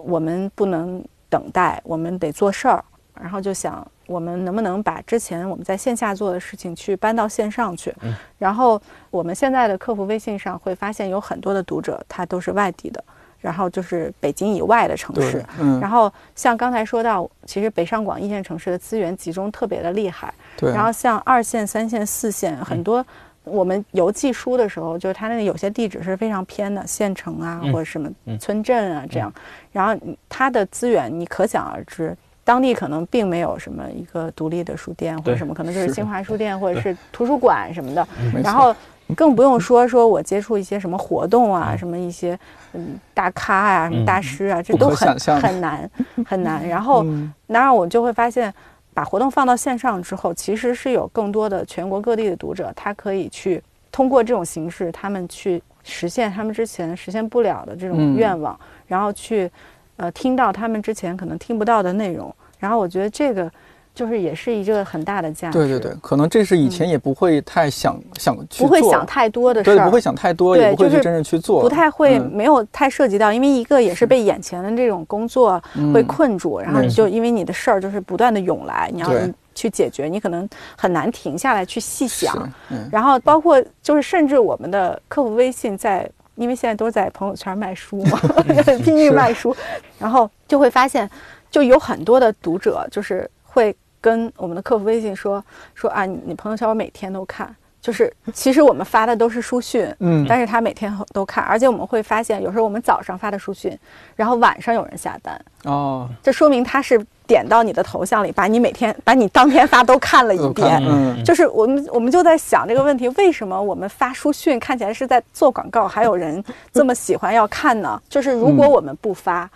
我们不能等待，我们得做事儿，然后就想。我们能不能把之前我们在线下做的事情去搬到线上去？嗯，然后我们现在的客服微信上会发现有很多的读者，他都是外地的，然后就是北京以外的城市。嗯，然后像刚才说到，其实北上广一线城市的资源集中特别的厉害。对。然后像二线、三线、四线，很多我们邮寄书的时候，就是它那个有些地址是非常偏的，县城啊或者什么村镇啊这样，然后它的资源你可想而知。当地可能并没有什么一个独立的书店或者什么，可能就是新华书店或者是图书馆什么的。然后更不用说说我接触一些什么活动啊，什么一些嗯大咖啊，什么大师啊，这都很很难很难。然后，然后我就会发现，把活动放到线上之后，其实是有更多的全国各地的读者，他可以去通过这种形式，他们去实现他们之前实现不了的这种愿望，然后去。呃，听到他们之前可能听不到的内容，然后我觉得这个就是也是一个很大的价值。对对对，可能这是以前也不会太想想去不会想太多的事儿，不会想太多，也不会去真正去做，不太会，没有太涉及到，因为一个也是被眼前的这种工作会困住，然后你就因为你的事儿就是不断的涌来，你要去解决，你可能很难停下来去细想。然后包括就是甚至我们的客服微信在，因为现在都在朋友圈卖书嘛，*laughs* *laughs* 拼命卖书，然后就会发现，就有很多的读者就是会跟我们的客服微信说说啊，你你朋友圈我每天都看。就是其实我们发的都是书讯，*laughs* 嗯，但是他每天都看，而且我们会发现，有时候我们早上发的书讯，然后晚上有人下单，哦，这说明他是点到你的头像里，把你每天把你当天发都看了一遍，嗯，就是我们我们就在想这个问题，为什么我们发书讯看起来是在做广告，还有人这么喜欢要看呢？*laughs* 就是如果我们不发，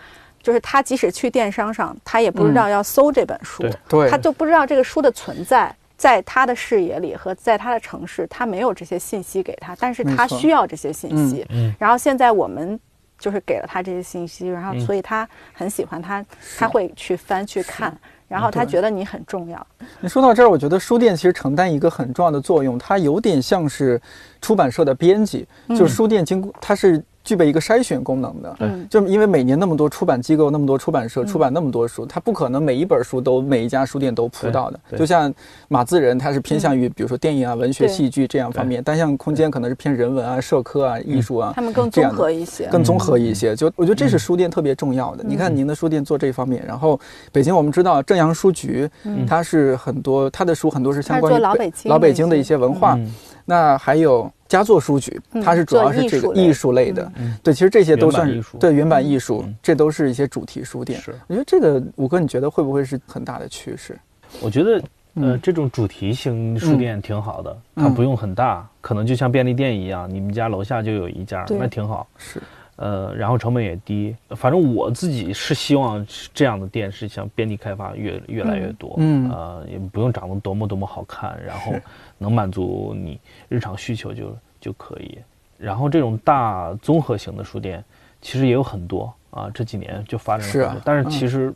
就是他即使去电商上，他也不知道要搜这本书，对，他就不知道这个书的存在。在他的视野里和在他的城市，他没有这些信息给他，但是他需要这些信息。嗯，然后现在我们就是给了他这些信息，然后所以他很喜欢他，他会去翻去看，然后他觉得你很重要。你说到这儿，我觉得书店其实承担一个很重要的作用，它有点像是出版社的编辑，就是书店经过它是。具备一个筛选功能的，嗯，就因为每年那么多出版机构、那么多出版社出版那么多书，它不可能每一本书都每一家书店都铺到的。就像马自仁，他是偏向于比如说电影啊、文学、戏剧这样方面；单向空间可能是偏人文啊、社科啊、艺术啊，他们更综合一些，更综合一些。就我觉得这是书店特别重要的。你看您的书店做这方面，然后北京我们知道正阳书局，它是很多它的书很多是相关于老北京老北京的一些文化。那还有佳作书局，它是主要是这个艺术类的，对，其实这些都算对原版艺术，这都是一些主题书店。是，我觉得这个五哥，你觉得会不会是很大的趋势？我觉得，呃，这种主题型书店挺好的，它不用很大，可能就像便利店一样，你们家楼下就有一家，那挺好。是。呃，然后成本也低，反正我自己是希望这样的店是像遍地开发，越越来越多。嗯，呃，也不用长得多么多么好看，然后能满足你日常需求就就可以。然后这种大综合型的书店其实也有很多啊，这几年就发展了。是啊，但是其实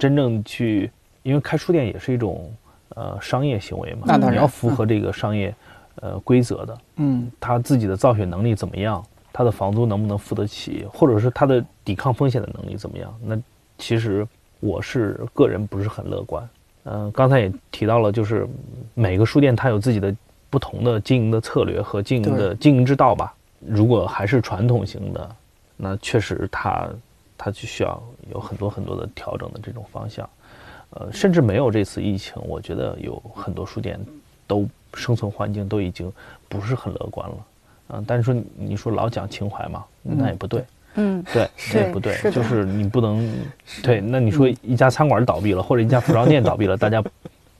真正去，因为开书店也是一种呃商业行为嘛，你要符合这个商业呃规则的。嗯，他自己的造血能力怎么样？他的房租能不能付得起，或者是他的抵抗风险的能力怎么样？那其实我是个人不是很乐观。嗯，刚才也提到了，就是每个书店它有自己的不同的经营的策略和经营的经营之道吧。如果还是传统型的，那确实它它就需要有很多很多的调整的这种方向。呃，甚至没有这次疫情，我觉得有很多书店都生存环境都已经不是很乐观了。嗯，但是说你说老讲情怀嘛，那也不对。嗯，对，那也不对，就是你不能对。那你说一家餐馆倒闭了，或者一家服装店倒闭了，大家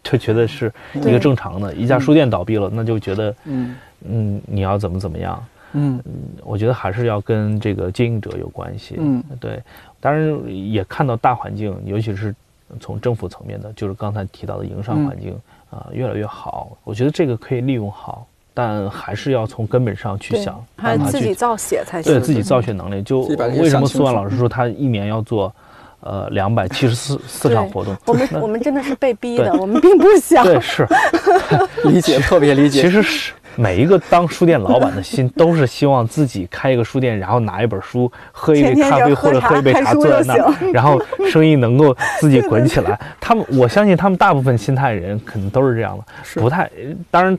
就觉得是一个正常的；一家书店倒闭了，那就觉得嗯嗯，你要怎么怎么样？嗯，我觉得还是要跟这个经营者有关系。嗯，对。当然也看到大环境，尤其是从政府层面的，就是刚才提到的营商环境啊，越来越好。我觉得这个可以利用好。但还是要从根本上去想，还自己造血才行。对自己造血能力，就为什么苏万老师说他一年要做，呃，两百七十四 *laughs* 四场活动？我们我们真的是被逼的，我们并不 *laughs* 想。对，是 *laughs* 理解，特别理解。其实是每一个当书店老板的心，都是希望自己开一个书店，然后拿一本书，喝一杯咖啡或者喝一杯茶，坐在那儿，然后生意能够自己滚起来。他们，我相信他们大部分心态人可能都是这样的，不太当然。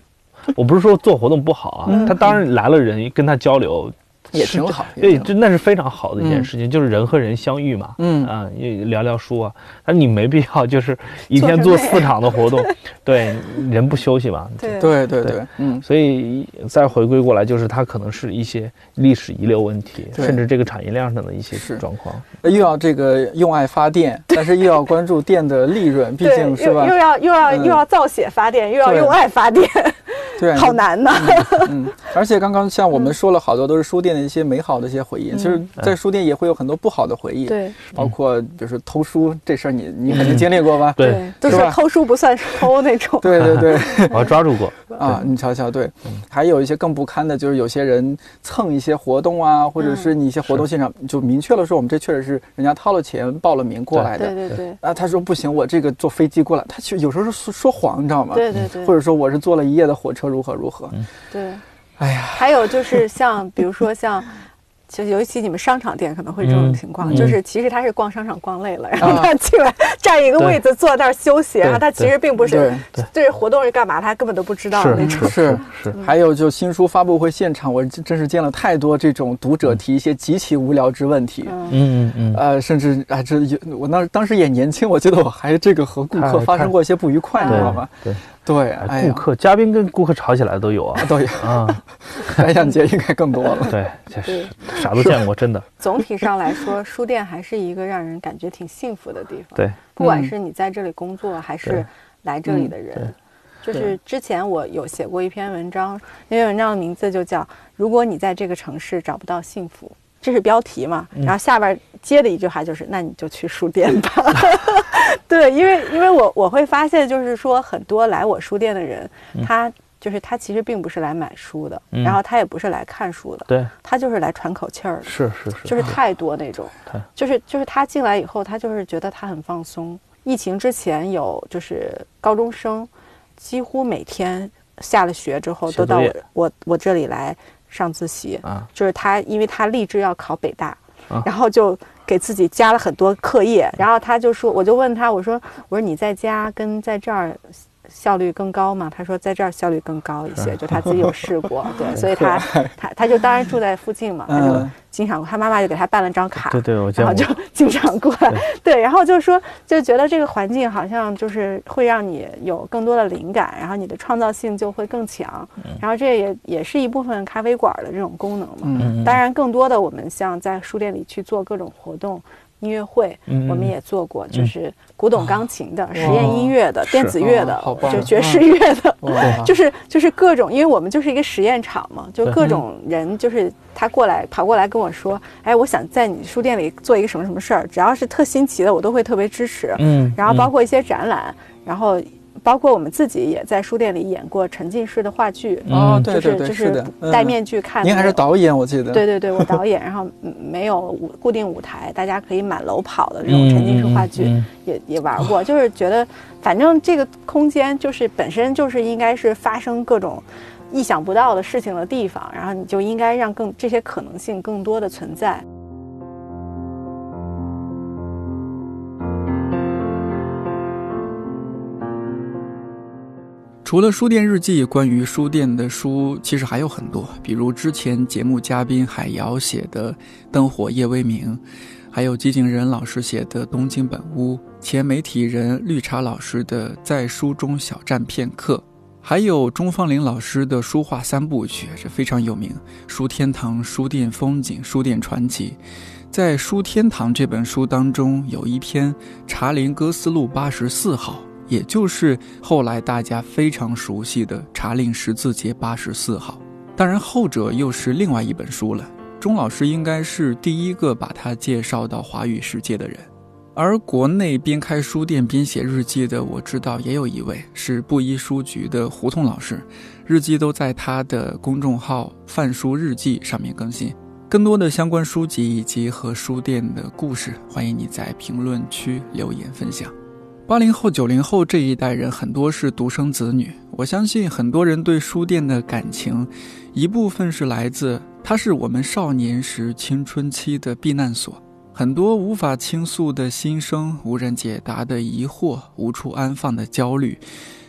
我不是说做活动不好啊，他当然来了人跟他交流。也挺好，对，就那是非常好的一件事情，就是人和人相遇嘛，嗯啊，聊聊书啊，但你没必要就是一天做四场的活动，*laughs* 对，人不休息嘛，对对对对，嗯，所以再回归过来，就是它可能是一些历史遗留问题，甚至这个产业链上的一些状况，又要这个用爱发电，但是又要关注电的利润，毕竟是吧？又要又要又要造血发电，又要用爱发电，对，好难呐。嗯，而且刚刚像我们说了好多都是书店。一些美好的一些回忆，其实，在书店也会有很多不好的回忆，对，包括就是偷书这事儿，你你肯定经历过吧？对，就是偷书不算是偷那种。对对对，*laughs* 我抓住过 *laughs* 啊！你瞧瞧，对，还有一些更不堪的，就是有些人蹭一些活动啊，或者是你一些活动现场，就明确了说，我们这确实是人家掏了钱报了名过来的。对对对。啊，他说不行，我这个坐飞机过来，他其实有时候是说说谎，你知道吗？对对对。或者说我是坐了一夜的火车，如何如何？对。哎呀，还有就是像比如说像。就尤其你们商场店可能会这种情况，就是其实他是逛商场逛累了，然后他进来占一个位子坐那儿休息，然后他其实并不是对活动是干嘛，他根本都不知道那种。是是。还有就新书发布会现场，我真是见了太多这种读者提一些极其无聊之问题。嗯嗯嗯。呃，甚至啊，这我那当时也年轻，我记得我还这个和顾客发生过一些不愉快，你知道吗？对。对，顾客、嘉宾跟顾客吵起来都有啊，*laughs* 都有啊。白想节应该更多了。*laughs* 对，确实啥都见过，真的。*laughs* 总体上来说，书店还是一个让人感觉挺幸福的地方。对，不管是你在这里工作，还是来这里的人，就是之前我有写过一篇文章，那篇文章的名字就叫《如果你在这个城市找不到幸福》。这是标题嘛？然后下边接的一句话就是：“那你就去书店吧。*laughs* ”对，因为因为我我会发现，就是说很多来我书店的人，他就是他其实并不是来买书的，然后他也不是来看书的，对，他就是来喘口气儿的。是是是，就是太多那种，就是就是他进来以后，他就是觉得他很放松。疫情之前有就是高中生，几乎每天下了学之后都到我我我这里来。上自习啊，就是他，因为他立志要考北大，然后就给自己加了很多课业，然后他就说，我就问他，我说，我说你在家跟在这儿。效率更高嘛？他说在这儿效率更高一些，就他自己有试过，*laughs* 对，所以他他他就当然住在附近嘛，他就经常他妈妈就给他办了张卡，对对，然后就经常过。来，*laughs* 对，然后就说就觉得这个环境好像就是会让你有更多的灵感，然后你的创造性就会更强，然后这也也是一部分咖啡馆的这种功能嘛。当然，更多的我们像在书店里去做各种活动。音乐会我们也做过，就是古董钢琴的、实验音乐的、电子乐的，就爵士乐的，*laughs* 就是就是各种，因为我们就是一个实验场嘛，就各种人，就是他过来跑过来跟我说，哎，我想在你书店里做一个什么什么事儿，只要是特新奇的，我都会特别支持。嗯，然后包括一些展览，然后。包括我们自己也在书店里演过沉浸式的话剧，哦，对对对，就是戴面具看。您还是导演，我记得。对对对，我导演，然后没有舞固定舞台，大家可以满楼跑的这种沉浸式话剧也也玩过，就是觉得反正这个空间就是本身就是应该是发生各种意想不到的事情的地方，然后你就应该让更这些可能性更多的存在。除了书店日记，关于书店的书其实还有很多，比如之前节目嘉宾海瑶写的《灯火夜未明》，还有寂静人老师写的《东京本屋》，前媒体人绿茶老师的《在书中小站片刻》，还有钟芳玲老师的书画三部曲，这非常有名，《书天堂》《书店风景》《书店传奇》。在《书天堂》这本书当中，有一篇《茶陵歌思路八十四号》。也就是后来大家非常熟悉的《茶令十字街八十四号》，当然后者又是另外一本书了。钟老师应该是第一个把它介绍到华语世界的人，而国内边开书店边写日记的，我知道也有一位是布衣书局的胡同老师，日记都在他的公众号“泛书日记”上面更新。更多的相关书籍以及和书店的故事，欢迎你在评论区留言分享。八零后、九零后这一代人很多是独生子女，我相信很多人对书店的感情，一部分是来自它是我们少年时青春期的避难所，很多无法倾诉的心声、无人解答的疑惑、无处安放的焦虑，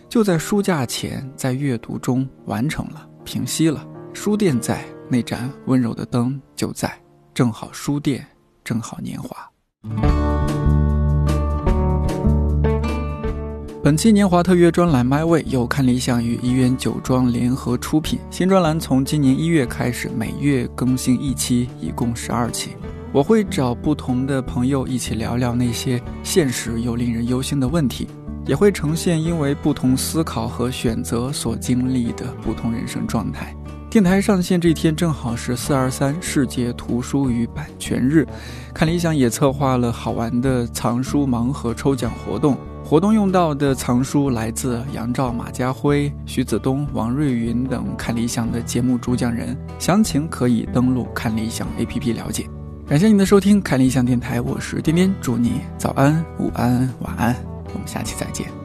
就在书架前，在阅读中完成了、平息了。书店在，那盏温柔的灯就在，正好书店，正好年华。本期年华特约专栏《My Way》由看理想与医院酒庄联合出品。新专栏从今年一月开始，每月更新一期，一共十二期。我会找不同的朋友一起聊聊那些现实又令人忧心的问题，也会呈现因为不同思考和选择所经历的不同人生状态。电台上线这天正好是四二三世界图书与版权日，看理想也策划了好玩的藏书盲盒抽奖活动。活动用到的藏书来自杨照、马家辉、徐子东、王瑞云等看理想的节目主讲人，详情可以登录看理想 APP 了解。感谢您的收听，看理想电台，我是颠颠，祝你早安、午安、晚安，我们下期再见。